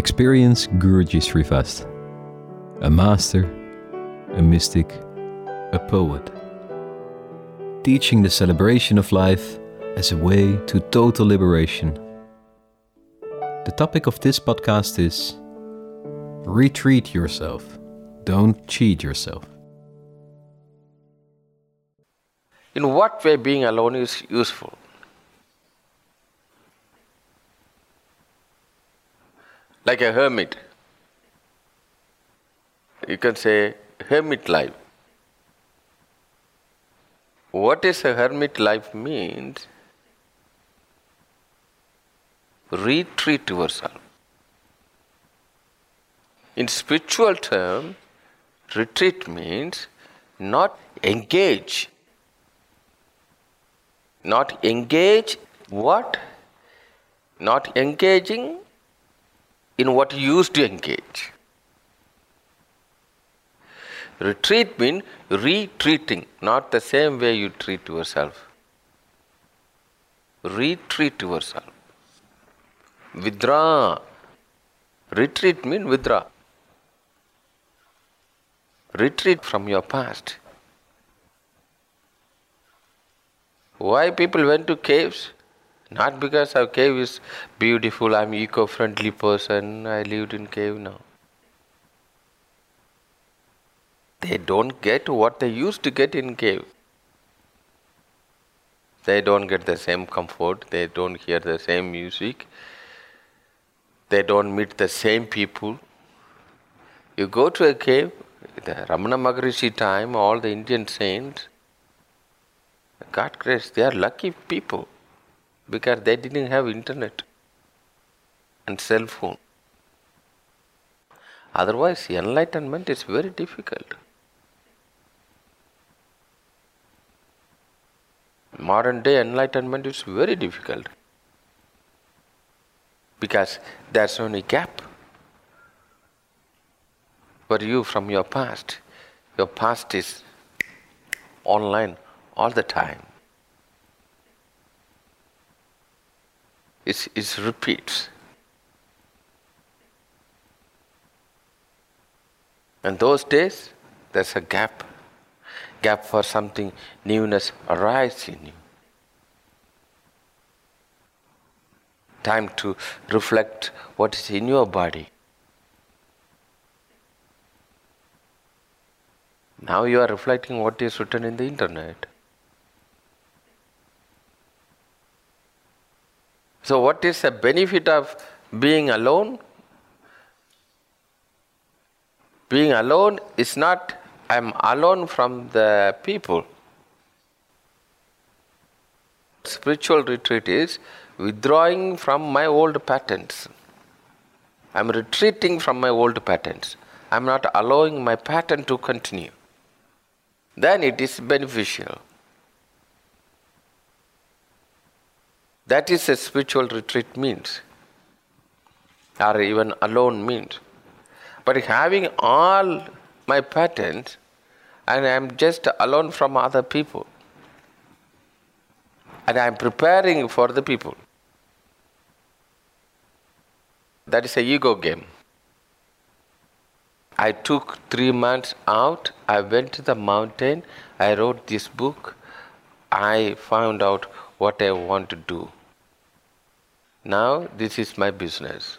Experience Guruji Sri Vast, a master, a mystic, a poet, teaching the celebration of life as a way to total liberation. The topic of this podcast is Retreat yourself, don't cheat yourself. In what way being alone is useful? Like a hermit. You can say hermit life. What is a hermit life means? Retreat yourself. In spiritual term, retreat means not engage. Not engage what? Not engaging in what you used to engage. Retreat means retreating, not the same way you treat yourself. Retreat yourself. Withdraw. Retreat means withdraw. Retreat from your past. Why people went to caves? Not because our cave is beautiful, I'm eco-friendly person, I lived in cave now. They don't get what they used to get in cave. They don't get the same comfort, they don't hear the same music, they don't meet the same people. You go to a cave, the Ramana Maharishi time, all the Indian saints, God grace, they are lucky people because they didn't have internet and cell phone. Otherwise, enlightenment is very difficult. Modern day enlightenment is very difficult because there's only gap for you from your past. Your past is online all the time. It, it repeats. And those days, there's a gap. Gap for something newness arise in you. Time to reflect what is in your body. Now you are reflecting what is written in the internet. So, what is the benefit of being alone? Being alone is not I am alone from the people. Spiritual retreat is withdrawing from my old patterns. I am retreating from my old patterns. I am not allowing my pattern to continue. Then it is beneficial. That is a spiritual retreat means, or even alone means. But having all my patterns, and I am just alone from other people, and I am preparing for the people. That is a ego game. I took three months out. I went to the mountain. I wrote this book. I found out what I want to do. Now, this is my business.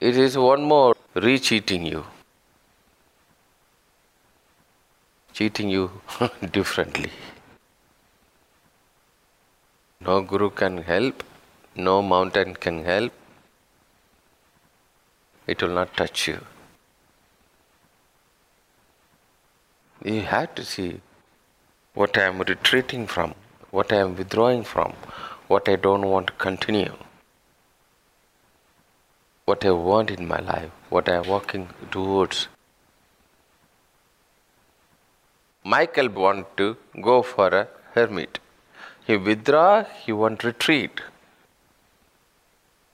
It is one more re cheating you. Cheating you differently. No guru can help, no mountain can help, it will not touch you. You have to see what I am retreating from what I am withdrawing from, what I don't want to continue, what I want in my life, what I am working towards. Michael want to go for a hermit. He withdraw, he want retreat.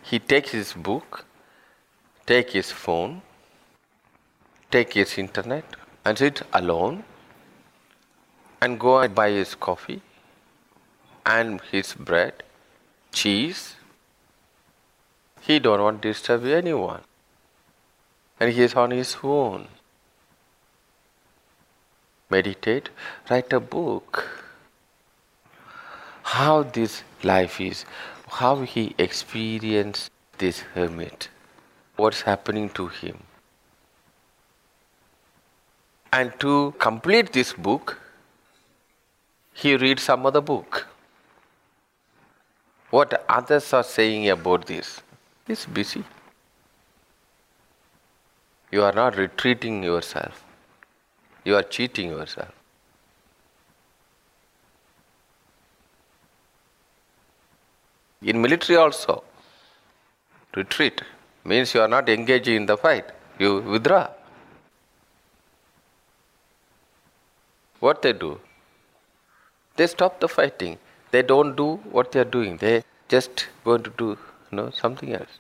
He takes his book, take his phone, take his internet and sit alone and go and buy his coffee and his bread, cheese, He don't want to disturb anyone. And he is on his own. Meditate, write a book. How this life is, how he experienced this hermit, what's happening to him. And to complete this book, he reads some other book. What others are saying about this? He's busy. You are not retreating yourself. You are cheating yourself. In military also, retreat means you are not engaging in the fight. You withdraw. What they do? They stop the fighting. They don't do what they are doing. They just going to do you know, something else.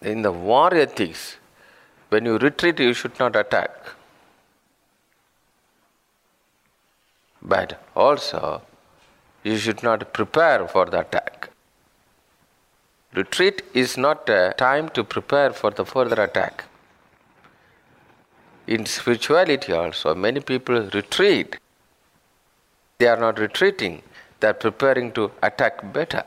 In the war ethics, when you retreat, you should not attack. But also, you should not prepare for the attack. Retreat is not a time to prepare for the further attack. In spirituality, also, many people retreat. They are not retreating, they are preparing to attack better.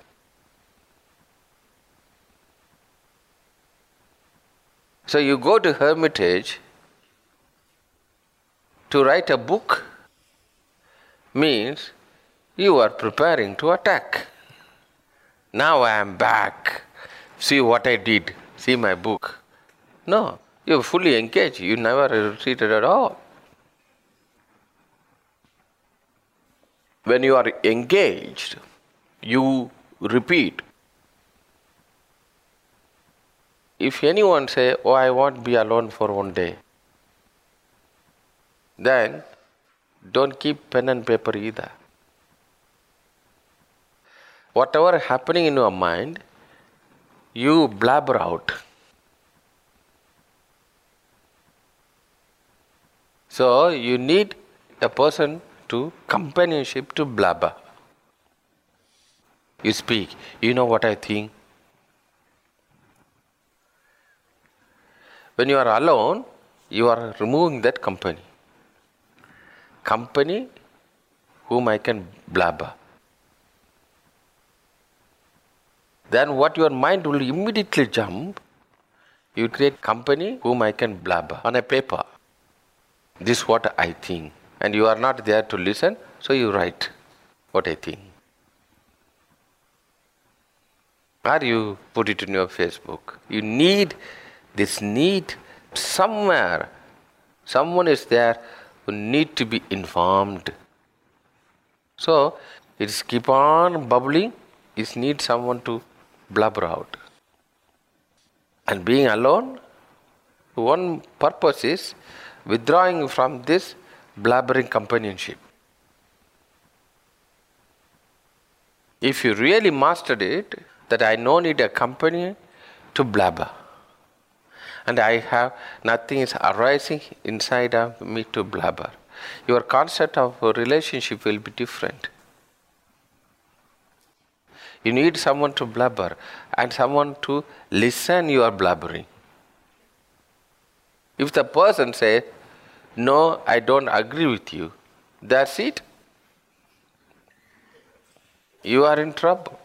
So you go to hermitage to write a book means you are preparing to attack. Now I am back. See what I did. See my book. No, you are fully engaged. You never retreated at all. When you are engaged, you repeat. If anyone say, "Oh, I won't be alone for one day," then don't keep pen and paper either. Whatever happening in your mind, you blabber out. So you need a person to companionship to blabber. You speak, you know what I think. When you are alone, you are removing that company. Company whom I can blabber. Then what your mind will immediately jump, you create company whom I can blabber on a paper. This is what I think. And you are not there to listen, so you write what I think. Or you put it in your Facebook. You need this need somewhere. Someone is there who need to be informed. So it is keep on bubbling. It needs someone to blubber out. And being alone, one purpose is withdrawing from this blabbering companionship. If you really mastered it, that I no need a company to blabber. And I have nothing is arising inside of me to blabber. Your concept of relationship will be different. You need someone to blabber and someone to listen you are blabbering. If the person says, No, I don't agree with you, that's it. You are in trouble.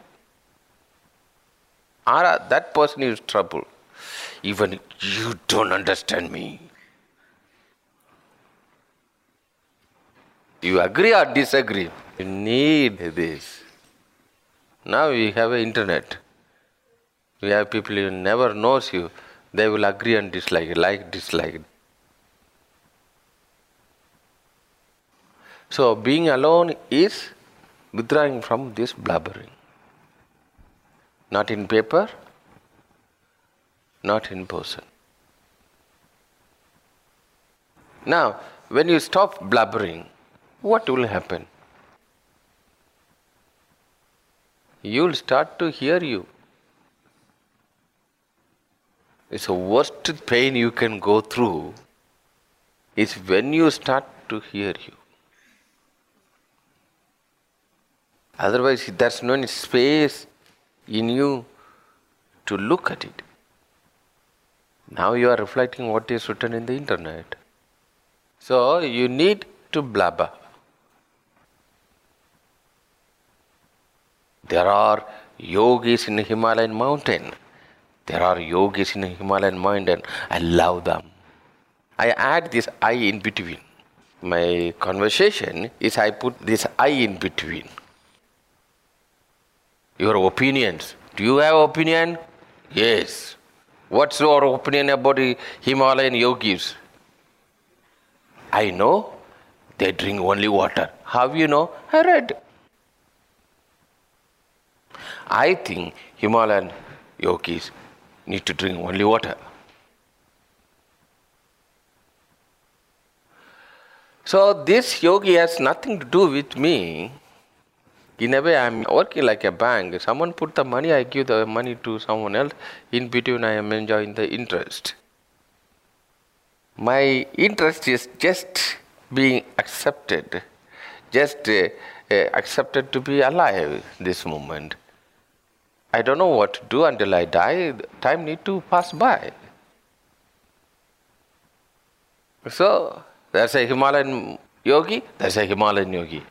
Or that person is trouble. Even you don't understand me. You agree or disagree? You need this. Now we have internet. We have people who never knows you. They will agree and dislike, like, dislike. So being alone is withdrawing from this blabbering. Not in paper, not in person. Now, when you stop blabbering, what will happen? you'll start to hear you. It's the worst pain you can go through is when you start to hear you. Otherwise, there's no space in you to look at it. Now you are reflecting what is written in the internet. So you need to blabber. There are yogis in Himalayan mountain. There are yogis in Himalayan mountain. I love them. I add this I in between. My conversation is I put this I in between. Your opinions. Do you have opinion? Yes. What's your opinion about the Himalayan yogis? I know they drink only water. How you know? I read. I think Himalayan yogis need to drink only water. So this yogi has nothing to do with me. In a way, I'm working like a bank. Someone put the money, I give the money to someone else. In between, I am enjoying the interest. My interest is just being accepted, just uh, uh, accepted to be alive this moment. I don't know what to do until I die. Time need to pass by. So there's a Himalayan yogi, there's a Himalayan yogi.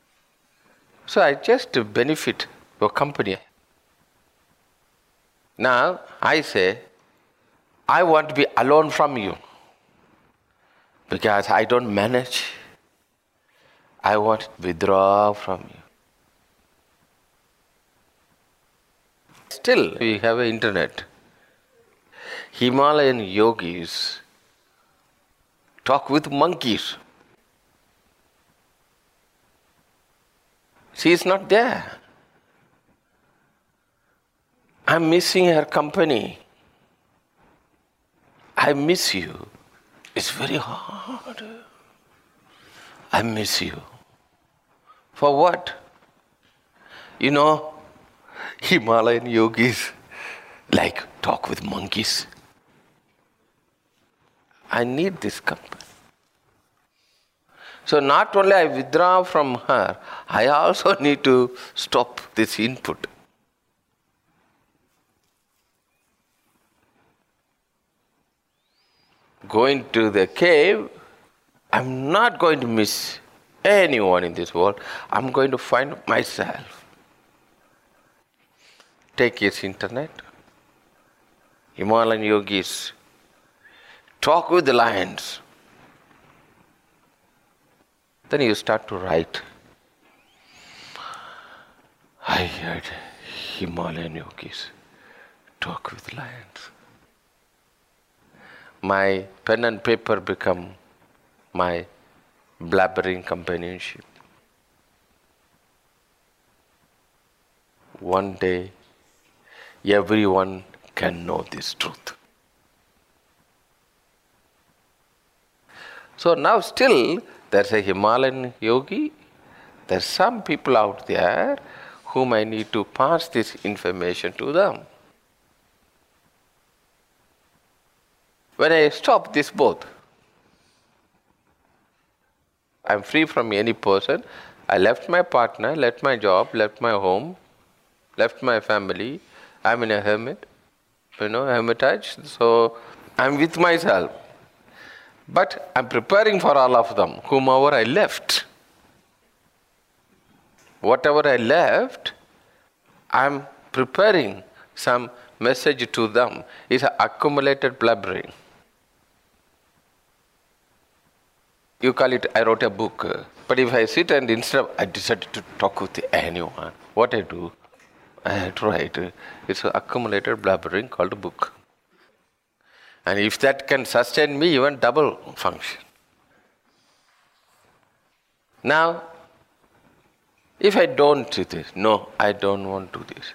So I just benefit your company. Now I say, I want to be alone from you because I don't manage. I want to withdraw from you. Still, we have internet. Himalayan yogis talk with monkeys. She is not there. I'm missing her company. I miss you. It's very hard. I miss you. For what? You know, Himalayan yogis like talk with monkeys. I need this company. So not only I withdraw from her, I also need to stop this input. Going to the cave, I'm not going to miss anyone in this world. I'm going to find myself. Take his internet. Himalayan yogis talk with the lions. Then you start to write. I heard Himalayan yogis talk with lions. My pen and paper become my blabbering companionship. One day, everyone can know this truth. So now, still, there's a Himalayan yogi, there's some people out there whom I need to pass this information to them. When I stop this both, I'm free from any person. I left my partner, left my job, left my home, left my family. I'm in a hermit, you know, hermitage. So I'm with myself. But I'm preparing for all of them, whomever I left. Whatever I left, I'm preparing some message to them. It's accumulated blabbering. You call it, I wrote a book. But if I sit and instead of, I decided to talk with anyone, what I do, I write. It's accumulated blabbering called a book. And if that can sustain me, even double function. Now, if I don't do this, no, I don't want to do this.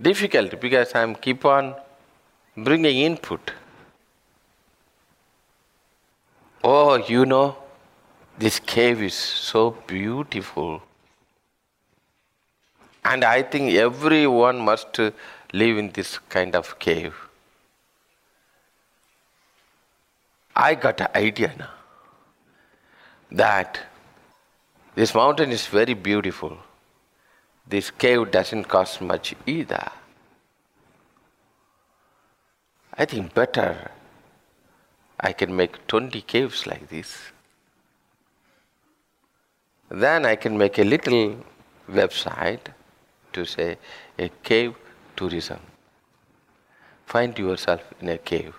Difficult because I'm keep on bringing input. Oh, you know, this cave is so beautiful. And I think everyone must live in this kind of cave. I got an idea now that this mountain is very beautiful. This cave doesn't cost much either. I think better I can make 20 caves like this. Then I can make a little website to say a cave tourism. Find yourself in a cave.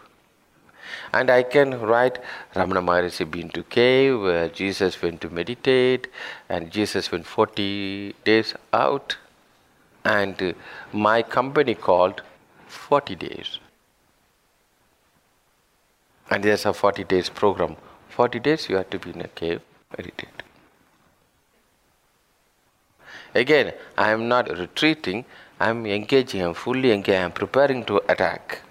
And I can write Ramana Maharishi been to cave, where Jesus went to meditate, and Jesus went 40 days out. And my company called 40 days. And there's a 40 days program. 40 days you have to be in a cave, meditate. Again, I am not retreating, I am engaging, I am fully engaged, I am preparing to attack.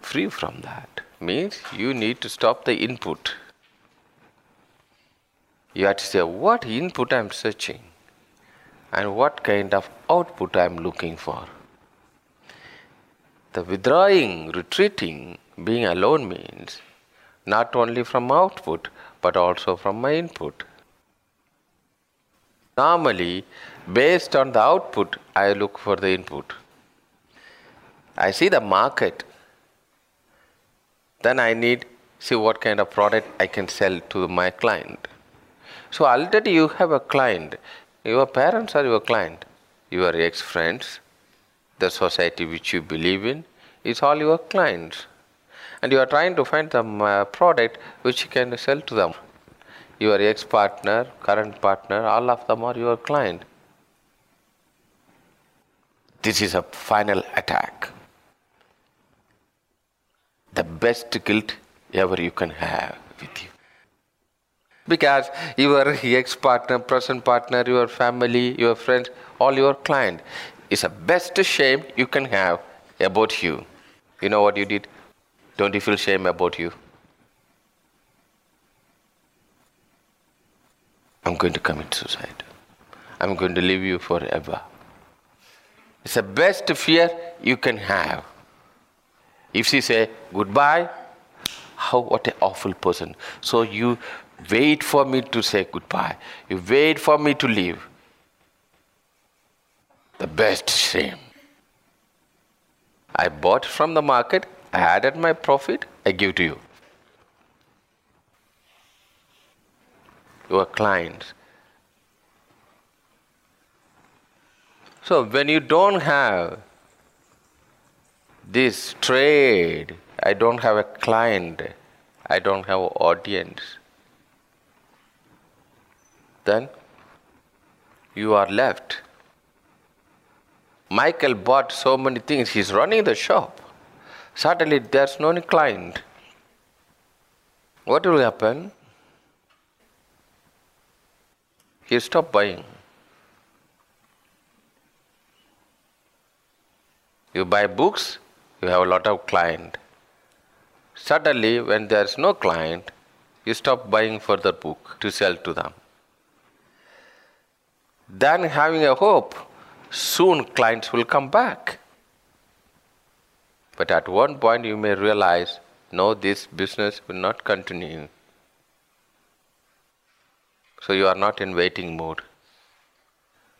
Free from that means you need to stop the input. You have to say what input I am searching and what kind of output I am looking for. The withdrawing, retreating, being alone means not only from output but also from my input. Normally, based on the output, I look for the input. I see the market, then I need see what kind of product I can sell to my client. So already you have a client. Your parents are your client. Your ex friends, the society which you believe in, is all your clients. And you are trying to find the uh, product which you can sell to them. Your ex partner, current partner, all of them are your client. This is a final attack. The best guilt ever you can have with you. Because your ex partner, present partner, your family, your friends, all your client is the best shame you can have about you. You know what you did? Don't you feel shame about you? I'm going to commit suicide. I'm going to leave you forever. It's the best fear you can have. If she say goodbye, how what an awful person. So you wait for me to say goodbye. You wait for me to leave. The best shame. I bought from the market, I added my profit, I give to you. Your clients. So when you don't have this trade, I don't have a client, I don't have audience, then you are left. Michael bought so many things, he's running the shop. Suddenly there's no client. What will happen? He stopped buying. You buy books, you have a lot of client. Suddenly, when there is no client, you stop buying further book to sell to them. Then having a hope, soon clients will come back. But at one point you may realize, no, this business will not continue. So you are not in waiting mode.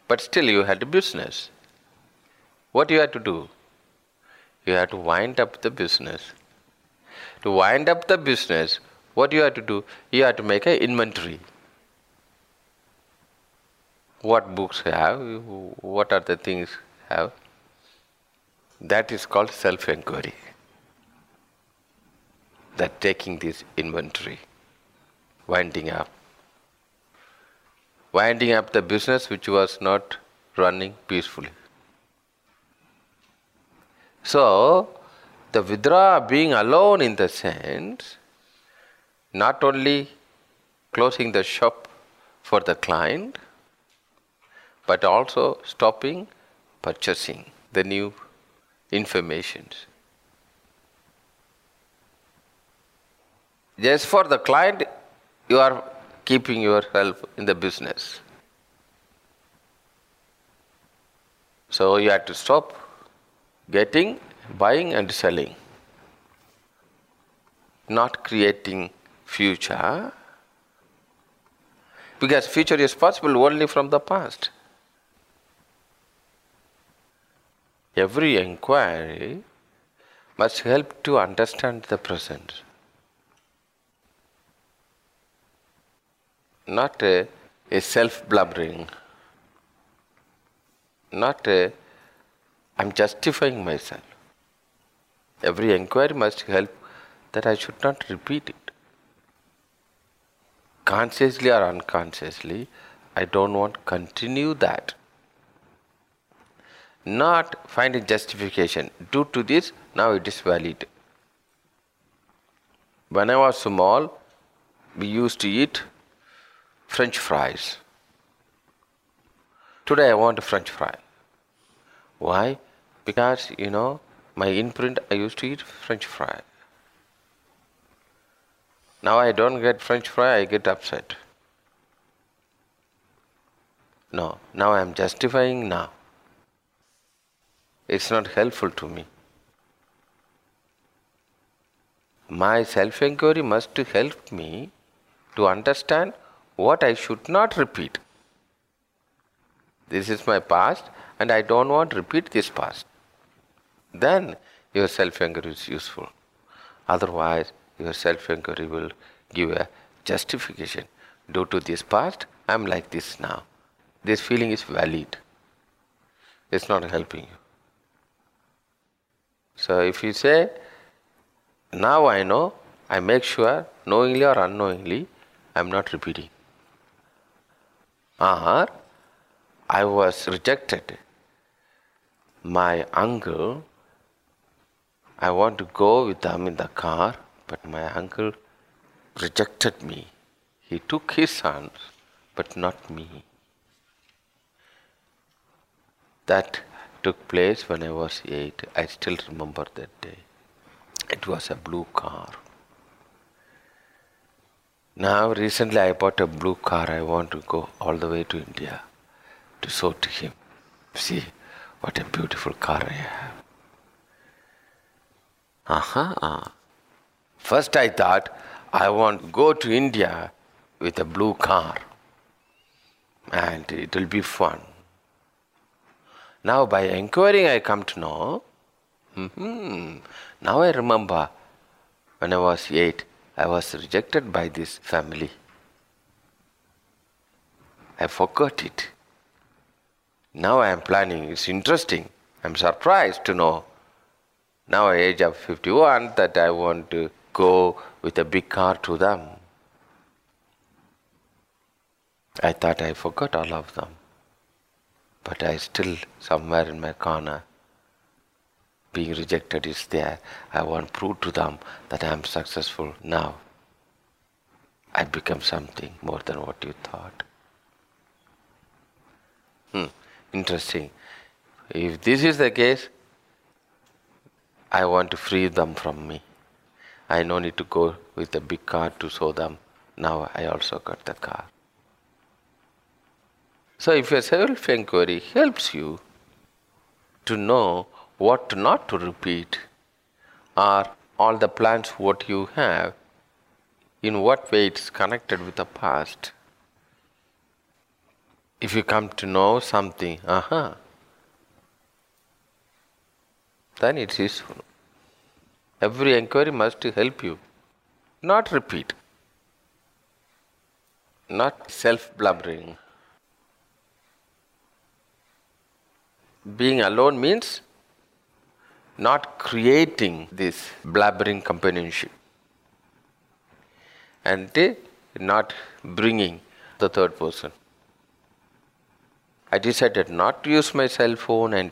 But still you had a business. What you had to do? You have to wind up the business. To wind up the business, what you have to do? You have to make an inventory. What books have? What are the things have? That is called self inquiry. That taking this inventory, winding up. Winding up the business which was not running peacefully. So, the vidra being alone in the sense, not only closing the shop for the client, but also stopping purchasing the new informations. Just for the client, you are keeping yourself in the business. So you have to stop getting, buying, and selling, not creating future, because future is possible only from the past. Every inquiry must help to understand the present. Not a, a self blubbering, not a I'm justifying myself. Every inquiry must help that I should not repeat it. Consciously or unconsciously, I don't want to continue that. Not finding justification. Due to this, now it is valid. When I was small, we used to eat French fries. Today I want a French fry. Why? Because you know my imprint I used to eat French fry. Now I don't get French fry, I get upset. No, now I am justifying now. It's not helpful to me. My self inquiry must help me to understand what I should not repeat. This is my past and I don't want to repeat this past. Then your self inquiry is useful. Otherwise, your self inquiry will give a justification. Due to this past, I am like this now. This feeling is valid. It's not helping you. So if you say, now I know, I make sure, knowingly or unknowingly, I am not repeating. Or I was rejected. My uncle, I want to go with them in the car, but my uncle rejected me. He took his sons, but not me. That took place when I was eight. I still remember that day. It was a blue car. Now, recently I bought a blue car. I want to go all the way to India to show to him. See what a beautiful car I have. Aha. First I thought I want to go to India with a blue car and it will be fun. Now by inquiring I come to know, mm-hmm, now I remember when I was eight, I was rejected by this family. I forgot it. Now I am planning, it's interesting. I'm surprised to know now at age of 51 that I want to go with a big car to them. I thought I forgot all of them. But I still, somewhere in my corner, being rejected is there. I want to prove to them that I am successful now. I become something more than what you thought. Hmm, interesting. If this is the case, I want to free them from me. I no need to go with a big car to show them. Now I also got the car. So if your self inquiry helps you to know what not to repeat or all the plans what you have, in what way it's connected with the past. If you come to know something, aha, uh-huh, then it's useful. Every inquiry must help you, not repeat, not self blubbering. Being alone means not creating this blabbering companionship and not bringing the third person. I decided not to use my cell phone and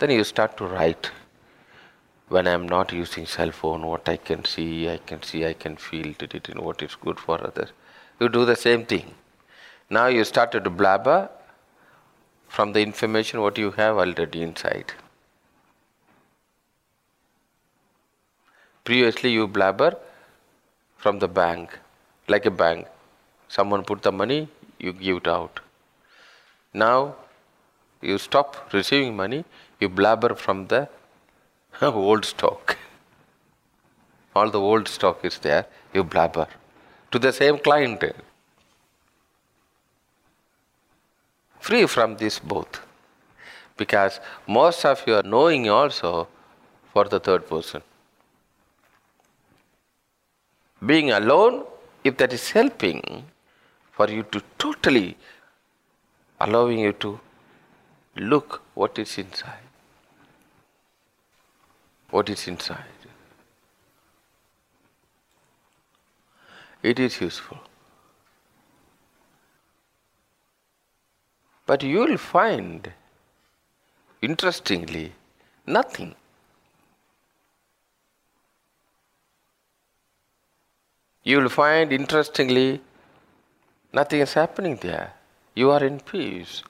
then you start to write. When I am not using cell phone, what I can see, I can see, I can feel, did it and what is good for others. You do the same thing. Now you started to blabber from the information what you have already inside. Previously you blabber from the bank, like a bank. Someone put the money, you give it out. Now you stop receiving money, you blabber from the old stock. All the old stock is there, you blabber to the same client. Free from this both. Because most of your knowing also for the third person. Being alone, if that is helping for you to totally allowing you to look what is inside. What is inside. It is useful. But you will find, interestingly, nothing. You will find, interestingly, nothing is happening there. You are in peace.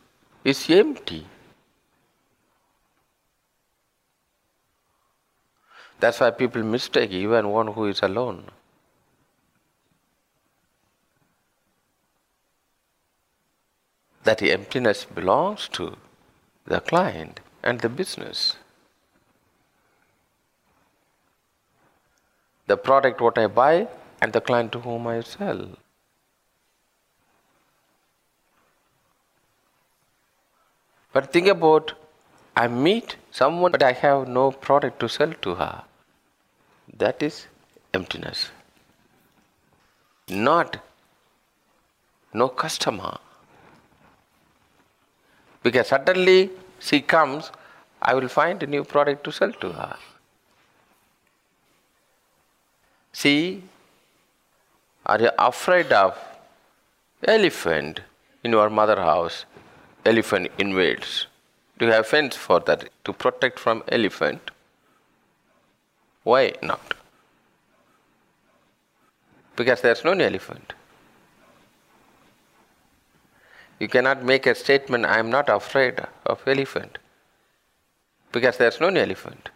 It's empty. That's why people mistake even one who is alone. That the emptiness belongs to the client and the business. The product what I buy and the client to whom I sell. But think about I meet someone but I have no product to sell to her. That is emptiness. Not no customer. Because suddenly she comes, I will find a new product to sell to her. See, are you afraid of elephant in your mother house? Elephant invades. Do you have fence for that to protect from elephant? Why not? Because there's no elephant. You cannot make a statement, I am not afraid of elephant. Because there's no elephant.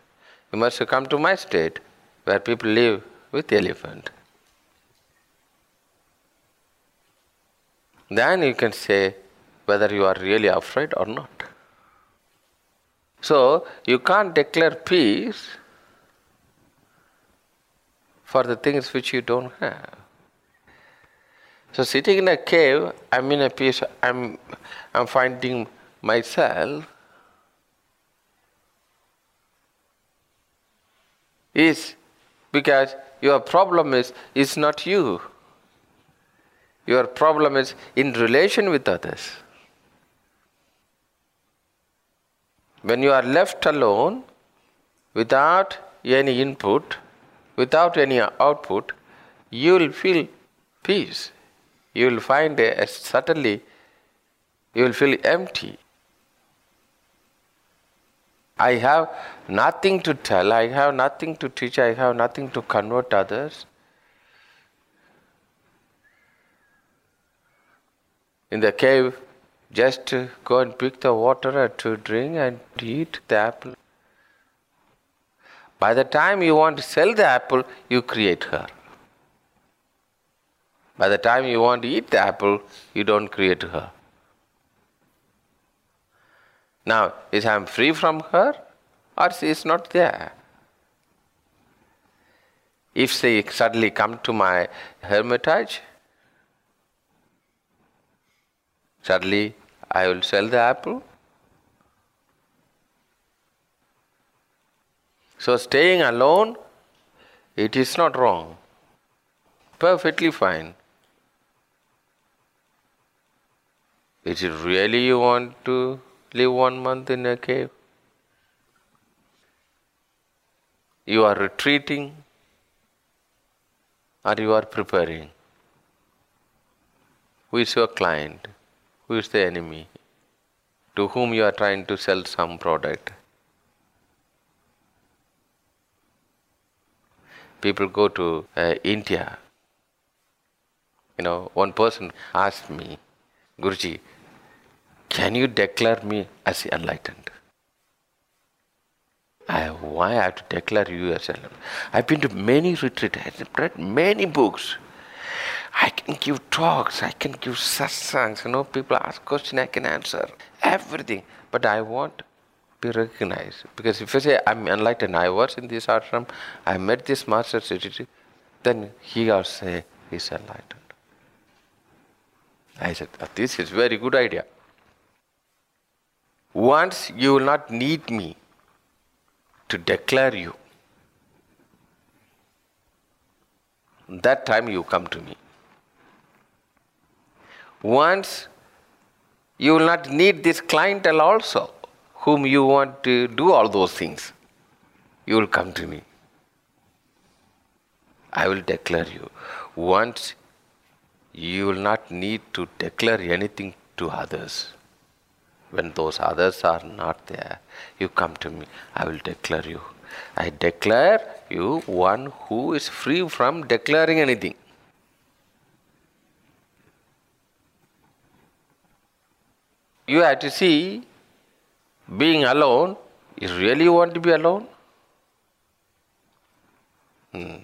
You must come to my state where people live with elephant. Then you can say whether you are really afraid or not. So you can't declare peace for the things which you don't have. So sitting in a cave, I'm in a peace, I'm, I'm finding myself is because your problem is is not you. Your problem is in relation with others. When you are left alone without any input, without any output, you will feel peace you will find a, suddenly you will feel empty. I have nothing to tell, I have nothing to teach, I have nothing to convert others. In the cave, just go and pick the water to drink and eat the apple. By the time you want to sell the apple, you create her. By the time you want to eat the apple, you don't create her. Now, is I am free from her or she is not there? If she suddenly come to my hermitage, suddenly I will sell the apple. So staying alone, it is not wrong. Perfectly fine. Is it really you want to live one month in a cave? You are retreating or you are preparing? Who is your client? Who is the enemy? To whom you are trying to sell some product? People go to uh, India. You know, one person asked me, Guruji, can you declare me as enlightened? I, why I have to declare you as enlightened? I've been to many retreats, I've read many books. I can give talks, I can give satsangs, you know, people ask questions, I can answer everything. But I want to be recognized. Because if I say I'm enlightened, I was in this ashram, I met this master, then he also say he's enlightened. I said, this is very good idea. Once you will not need me to declare you. That time you come to me. Once you will not need this clientele also, whom you want to do all those things. You will come to me. I will declare you. Once you will not need to declare anything to others. When those others are not there, you come to me. I will declare you. I declare you one who is free from declaring anything. You have to see being alone, you really want to be alone? Hmm.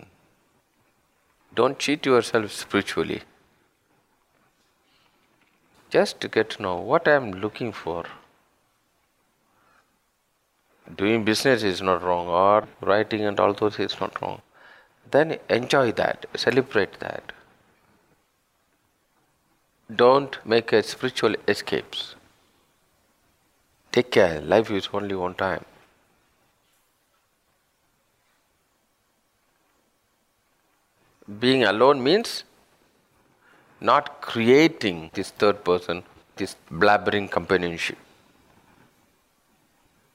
Don't cheat yourself spiritually. Just to get to know what I am looking for. Doing business is not wrong, or writing and all those is not wrong. Then enjoy that, celebrate that. Don't make a spiritual escapes. Take care, life is only one time. Being alone means not creating this third person, this blabbering companionship.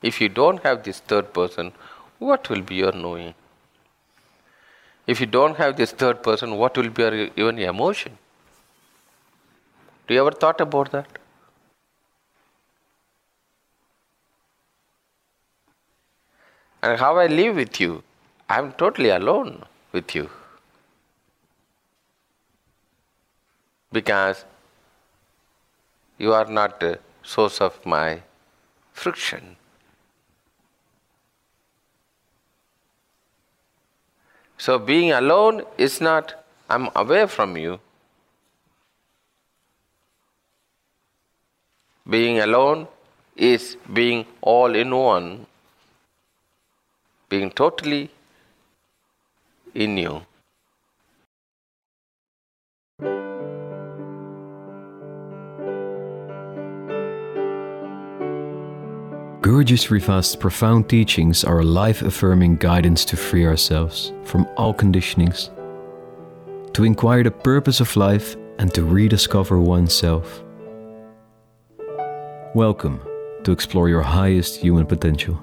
If you don't have this third person, what will be your knowing? If you don't have this third person, what will be your even emotion? Do you ever thought about that? And how I live with you, I am totally alone with you. Because you are not the source of my friction. So being alone is not I'm away from you. Being alone is being all in one being totally in you. Guruji Sri Vast's profound teachings are a life affirming guidance to free ourselves from all conditionings, to inquire the purpose of life, and to rediscover oneself. Welcome to explore your highest human potential.